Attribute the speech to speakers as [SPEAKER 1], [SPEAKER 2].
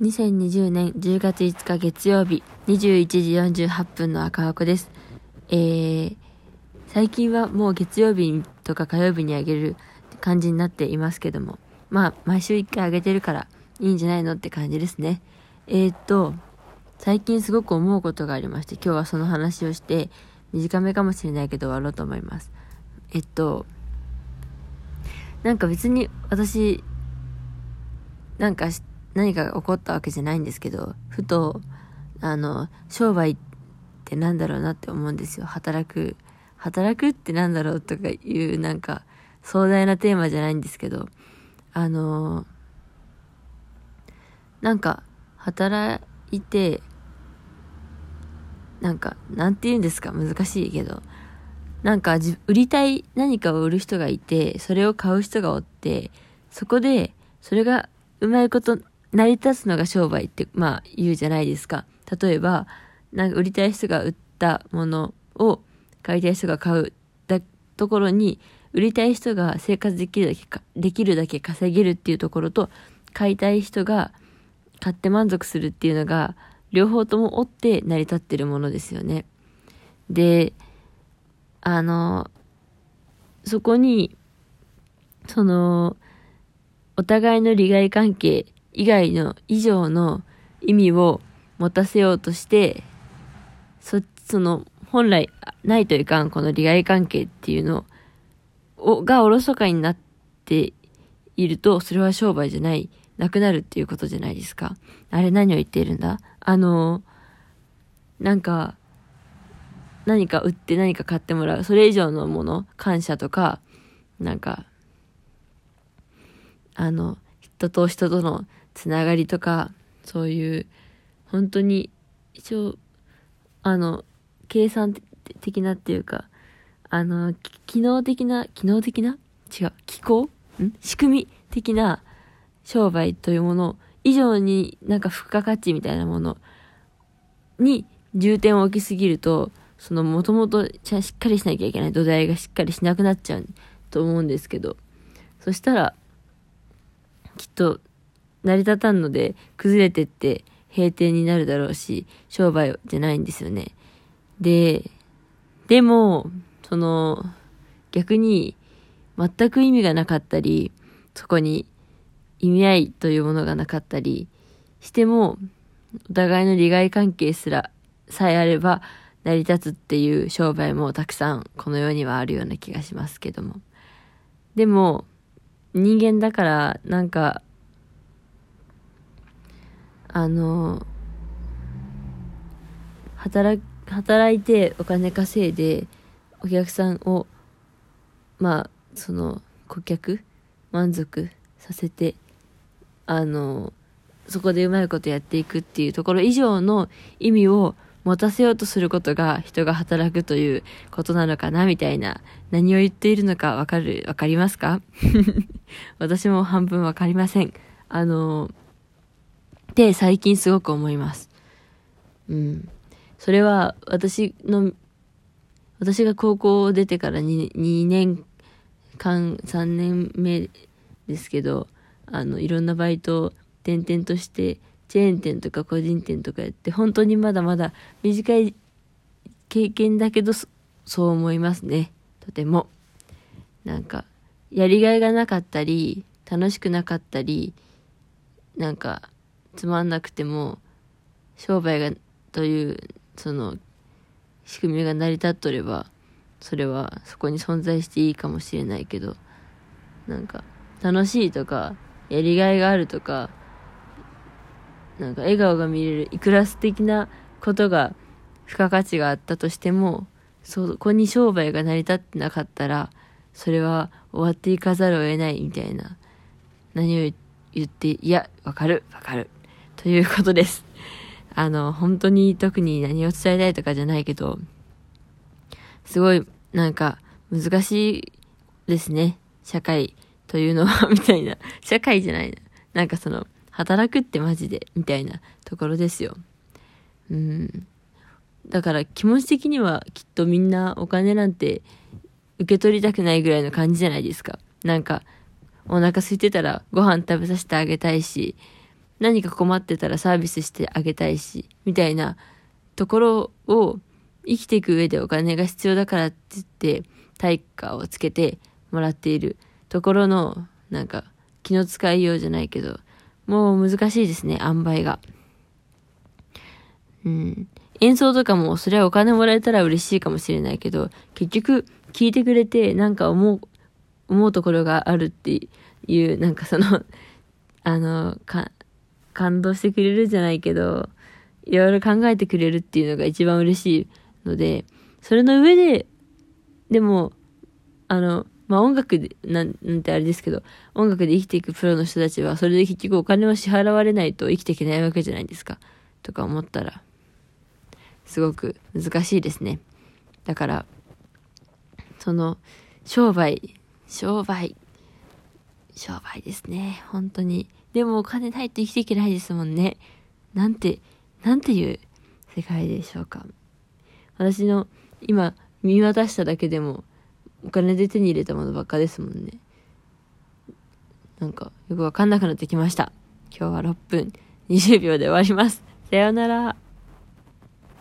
[SPEAKER 1] 2020年10月5日月曜日21時48分の赤箱です。えー、最近はもう月曜日とか火曜日にあげる感じになっていますけども、まあ、毎週1回あげてるからいいんじゃないのって感じですね。えー、っと、最近すごく思うことがありまして、今日はその話をして、短めかもしれないけど終わろうと思います。えっと、なんか別に私、なんか何か起こったわけじゃないんですけど、ふと、あの、商売ってなんだろうなって思うんですよ。働く。働くってなんだろうとかいうなんか壮大なテーマじゃないんですけど、あの、なんか働いて、なんか、なんて言うんですか？難しいけど、なんか売りたい何かを売る人がいて、それを買う人がおって、そこで、それがうまいこと成り立つのが商売って、まあ言うじゃないですか。例えば、なんか売りたい人が売ったものを買いたい人が買うだところに、売りたい人が生活できるだけか、できるだけ稼げるっていうところと、買いたい人が買って満足するっていうのが、両方とも追って成り立ってるものですよね。で、あの、そこに、その、お互いの利害関係以外の以上の意味を持たせようとして、そ、その、本来ないといかんこの利害関係っていうのを、がおろそかになっていると、それは商売じゃない、なくなるっていうことじゃないですか。あれ何を言っているんだ？あの、なんか、何か売って何か買ってもらう。それ以上のもの、感謝とか、なんか、あの、人と人とのつながりとか、そういう、本当に、一応、あの、計算的なっていうか、あの、機能的な、機能的な？違う、機構？ん？仕組み的な商売というもの以上になんか付加価値みたいなものに重点を置きすぎると、そのもともとしっかりしなきゃいけない土台がしっかりしなくなっちゃうと思うんですけど、そしたら、きっと成り立たんので、崩れてって閉店になるだろうし、商売じゃないんですよね。で、でも、その、逆に、全く意味がなかったり、そこに意味合いというものがなかったりしても、お互いの利害関係すら、さえあれば成り立つっていう商売もたくさんこの世にはあるような気がしますけども。でも、人間だからなんかあの、働、働いてお金稼いで、お客さんを、まあ、その、顧客、満足させて、あの、そこでうまいことやっていくっていうところ以上の意味を持たせようとすることが人が働くということなのかなみたいな何を言っているのかわかる、わかりますか？私も半分わかりません。あの、って最近すごく思います。うん。それは私の、私が高校を出てから 2, 2年間、3年目ですけど、あの、いろんなバイトを転々として、チェーン店とか個人店とかやって、本当にまだまだ短い経験だけど、そう思いますね。とても。なんか、やりがいがなかったり、楽しくなかったり、なんか、つまんなくても、商売が、という、その、仕組みが成り立っとれば、それはそこに存在していいかもしれないけど、なんか、楽しいとか、やりがいがあるとか、なんか笑顔が見れる、いくら素敵なことが、付加価値があったとしても、そこに商売が成り立ってなかったら、それは終わっていかざるを得ないみたいな、何を言って、いや、わかる、わかる。ということです。あの、本当に特に何を伝えたいとかじゃないけど、すごい、なんか、難しいですね。社会というのは、みたいな。社会じゃないな。なんかその、働くってマジで、みたいなところですよ。うん。だから気持ち的にはきっとみんなお金なんて受け取りたくないぐらいの感じじゃないですか。なんか、お腹空いてたらご飯食べさせてあげたいし、何か困ってたらサービスしてあげたいし、みたいなところを生きていく上でお金が必要だからって言って対価をつけてもらっているところのなんか気の使いようじゃないけど、もう難しいですね、塩梅が。うん。演奏とかも、それはお金もらえたら嬉しいかもしれないけど、結局、聞いてくれて、なんか思う、思うところがあるっていう、なんかその あの、か、感動してくれるじゃないけど、いろいろ考えてくれるっていうのが一番嬉しいので、それの上で、でも、あの、まあ、音楽で、なん、てあれですけど、音楽で生きていくプロの人たちは、それで結局お金を支払われないと生きていけないわけじゃないですか。とか思ったら、すごく難しいですね。だから、その、商売、商売、商売ですね。本当に。でもお金ないと生きていけないですもんね。なんて、なんていう世界でしょうか。私の今見渡しただけでもお金で手に入れたものばっかですもんね。なんかよくわかんなくなってきました。今日は6分20秒で終わります。さようなら。